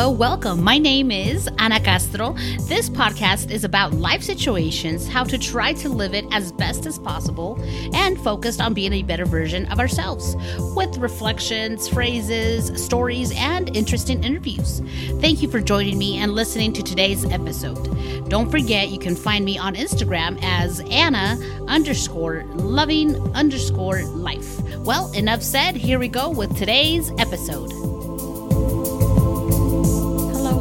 Hello, welcome. My name is Ana Castro. This podcast is about life situations, how to try to live it as best as possible, and focused on being a better version of ourselves with reflections, phrases, stories, and interesting interviews. Thank you for joining me and listening to today's episode. Don't forget you can find me on Instagram as Anna underscore loving underscore life. Well, enough said. Here we go with today's episode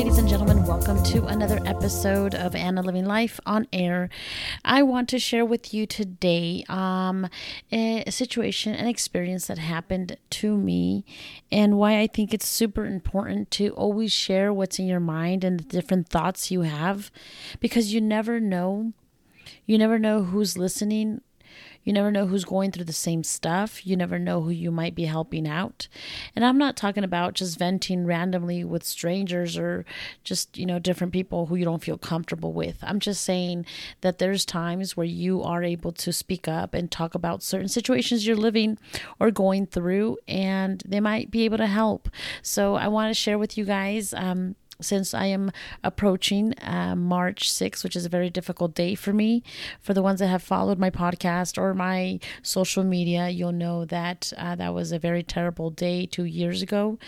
ladies and gentlemen. Welcome to another episode of Anna Living Life on Air. I want to share with you today um, a, a situation, an experience that happened to me, and why I think it's super important to always share what's in your mind and the different thoughts you have, because you never know. You never know who's listening you never know who's going through the same stuff. You never know who you might be helping out. And I'm not talking about just venting randomly with strangers or just, you know, different people who you don't feel comfortable with. I'm just saying that there's times where you are able to speak up and talk about certain situations you're living or going through, and they might be able to help. So I want to share with you guys um, since I am approaching uh, March 6th, which is a very difficult day for me. For the ones that have followed my podcast or my social media, you'll know that uh, that was a very terrible day two years ago.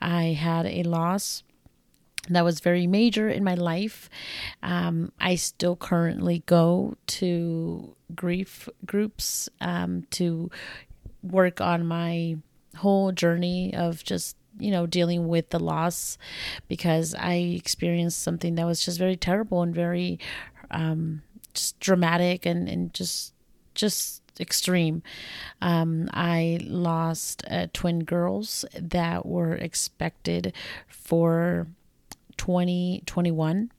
I had a loss that was very major in my life. Um, I still currently go to grief groups um, to work on my whole journey of just you know, dealing with the loss because I experienced something that was just very terrible and very um, just dramatic and, and just just extreme. Um, I lost uh, twin girls that were expected for 2021.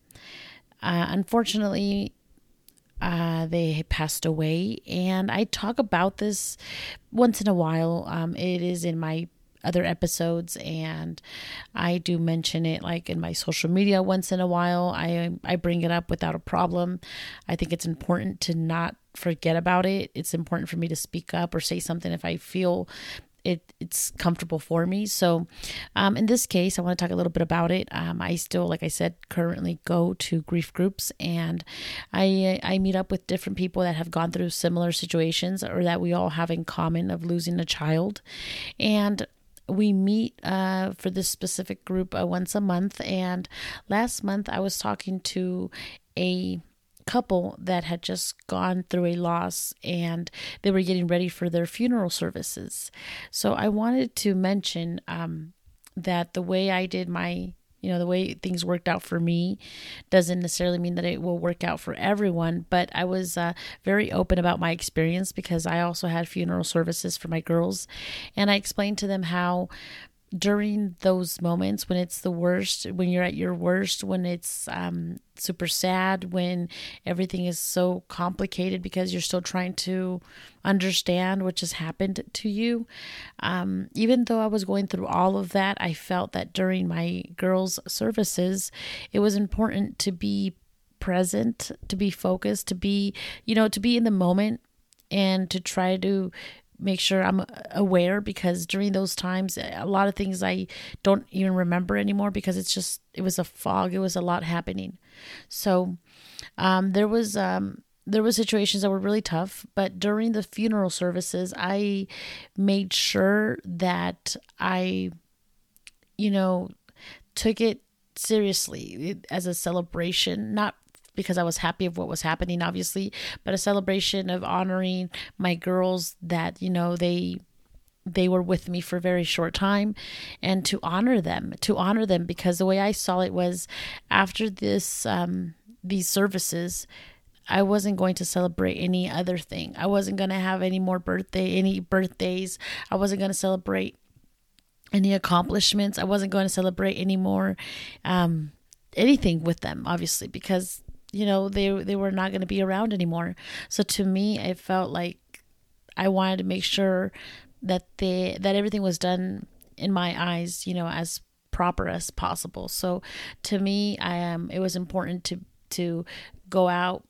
Uh, unfortunately, uh, they passed away, and I talk about this once in a while. Um, it is in my other episodes and I do mention it like in my social media once in a while. I I bring it up without a problem. I think it's important to not forget about it. It's important for me to speak up or say something if I feel it it's comfortable for me. So, um, in this case, I want to talk a little bit about it. Um, I still, like I said, currently go to grief groups, and I I meet up with different people that have gone through similar situations or that we all have in common of losing a child, and we meet uh, for this specific group uh, once a month. And last month, I was talking to a couple that had just gone through a loss and they were getting ready for their funeral services. So I wanted to mention um, that the way I did my you know the way things worked out for me doesn't necessarily mean that it will work out for everyone but i was uh, very open about my experience because i also had funeral services for my girls and i explained to them how during those moments when it's the worst, when you're at your worst, when it's um, super sad, when everything is so complicated because you're still trying to understand what just happened to you. Um, even though I was going through all of that, I felt that during my girls' services, it was important to be present, to be focused, to be, you know, to be in the moment and to try to make sure I'm aware because during those times, a lot of things I don't even remember anymore because it's just, it was a fog. It was a lot happening. So, um, there was, um, there were situations that were really tough, but during the funeral services, I made sure that I, you know, took it seriously as a celebration, not because I was happy of what was happening, obviously, but a celebration of honoring my girls that, you know, they they were with me for a very short time and to honor them to honor them because the way i saw it was after this um these services I wasn't going to celebrate any other thing. I wasn't going to have any more birthday, any birthdays. I wasn't going to celebrate any accomplishments. I wasn't going to celebrate any more um, anything with them, obviously, because you know they they were not going to be around anymore. So to me it felt like i wanted to make sure that they that everything was done in my eyes you know as proper as possible. So to me i am um, it was important to to go out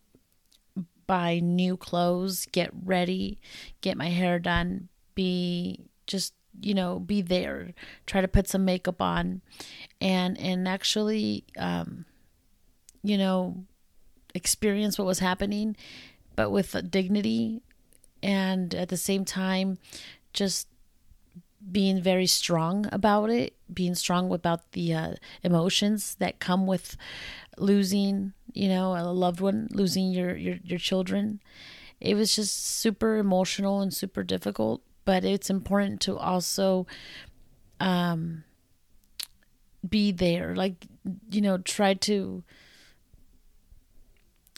buy new clothes get ready get my hair done be just you know be there try to put some makeup on. And and actually um you know experience what was happening but with dignity and at the same time just being very strong about it being strong about the uh, emotions that come with losing you know a loved one losing your your, your children. It was just super emotional and super difficult but it's important to also um be there like you know try to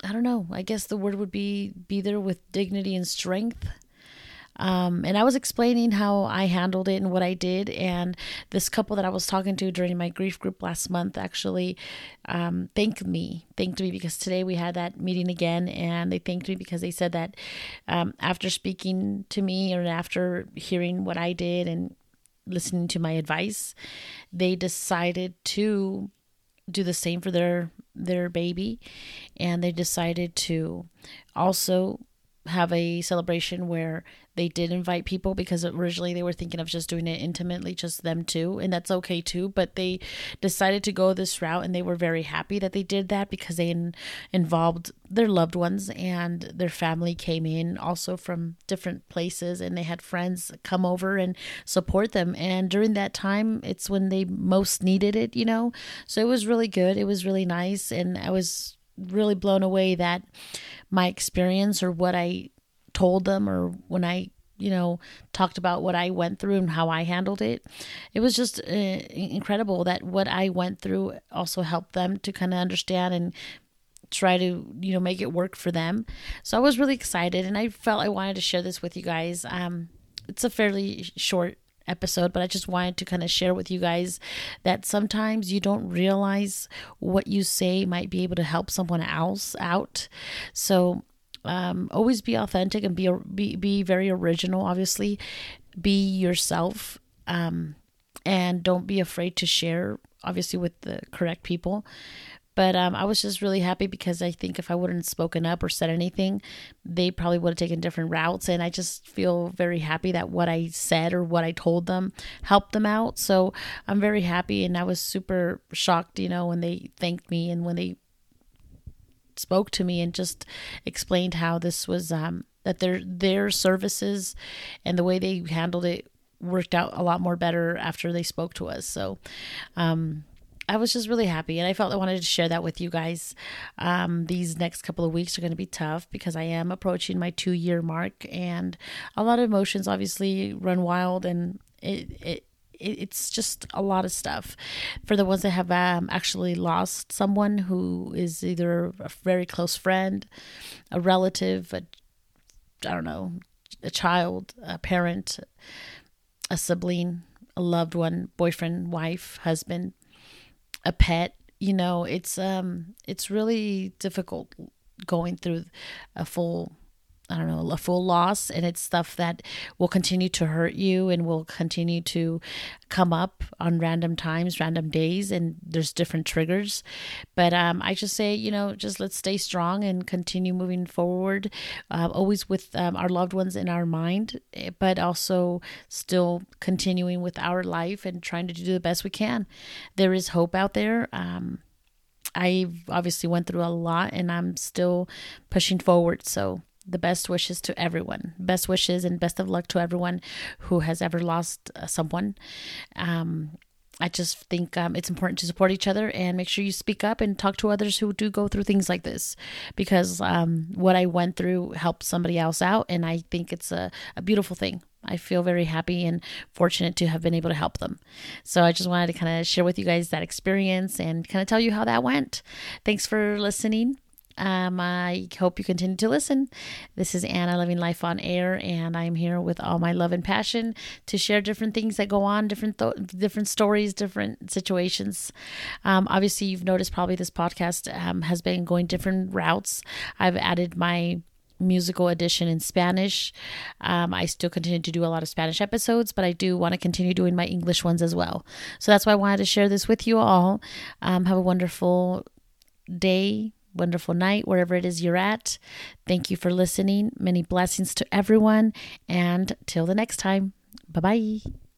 i don't know i guess the word would be be there with dignity and strength um, and I was explaining how I handled it and what I did. And this couple that I was talking to during my grief group last month actually um, thanked me, thanked me because today we had that meeting again. And they thanked me because they said that um, after speaking to me or after hearing what I did and listening to my advice, they decided to do the same for their their baby and they decided to also have a celebration where they did invite people because originally they were thinking of just doing it intimately, just them two, and that's okay too. But they decided to go this route, and they were very happy that they did that because they in, involved their loved ones and their family came in also from different places, and they had friends come over and support them. And during that time, it's when they most needed it, you know. So it was really good. It was really nice, and I was really blown away that my experience or what I told them or when I you know talked about what I went through and how I handled it. It was just uh, incredible that what I went through also helped them to kind of understand and try to you know make it work for them. So I was really excited and I felt I wanted to share this with you guys. Um it's a fairly short episode, but I just wanted to kind of share with you guys that sometimes you don't realize what you say might be able to help someone else out. So um, always be authentic and be be be very original. Obviously, be yourself, um, and don't be afraid to share. Obviously, with the correct people. But um, I was just really happy because I think if I wouldn't spoken up or said anything, they probably would have taken different routes. And I just feel very happy that what I said or what I told them helped them out. So I'm very happy. And I was super shocked, you know, when they thanked me and when they spoke to me and just explained how this was um, that their their services and the way they handled it worked out a lot more better after they spoke to us. So um, I was just really happy, and I felt I wanted to share that with you guys. Um, these next couple of weeks are going to be tough because I am approaching my two year mark, and a lot of emotions obviously run wild, and it it it's just a lot of stuff for the ones that have um, actually lost someone who is either a very close friend, a relative, a, I don't know, a child, a parent, a sibling, a loved one, boyfriend, wife, husband, a pet. You know, it's um, it's really difficult going through a full I don't know, a full loss, and it's stuff that will continue to hurt you and will continue to come up on random times, random days, and there's different triggers. But um, I just say, you know, just let's stay strong and continue moving forward, uh, always with um, our loved ones in our mind, eh, but also still continuing with our life and trying to do the best we can. There is hope out there. Um, I obviously went through a lot and I'm still pushing forward. So the best wishes to everyone. Best wishes and best of luck to everyone who has ever lost uh, someone. Um, I just think um, it's important to support each other and make sure you speak up and talk to others who do go through things like this because um, what I went through helped somebody else out, and I think it's a, a beautiful thing. I feel very happy and fortunate to have been able to help them. So I just wanted to kind of share with you guys that experience and kind of tell you how that went. Thanks for listening. Um, I hope you continue to listen. This is Anna Living Life on Air, and I'm here with all my love and passion to share different things that go on, different th- different stories, different situations. Um, obviously, you've noticed probably this podcast um, has been going different routes. I've added my musical edition in Spanish. Um, I still continue to do a lot of Spanish episodes, but I do want to continue doing my English ones as well. So that's why I wanted to share this with you all. Um, have a wonderful day, wonderful night wherever it is you're at. Thank you for listening. Many blessings to everyone. And till the next time, bye bye.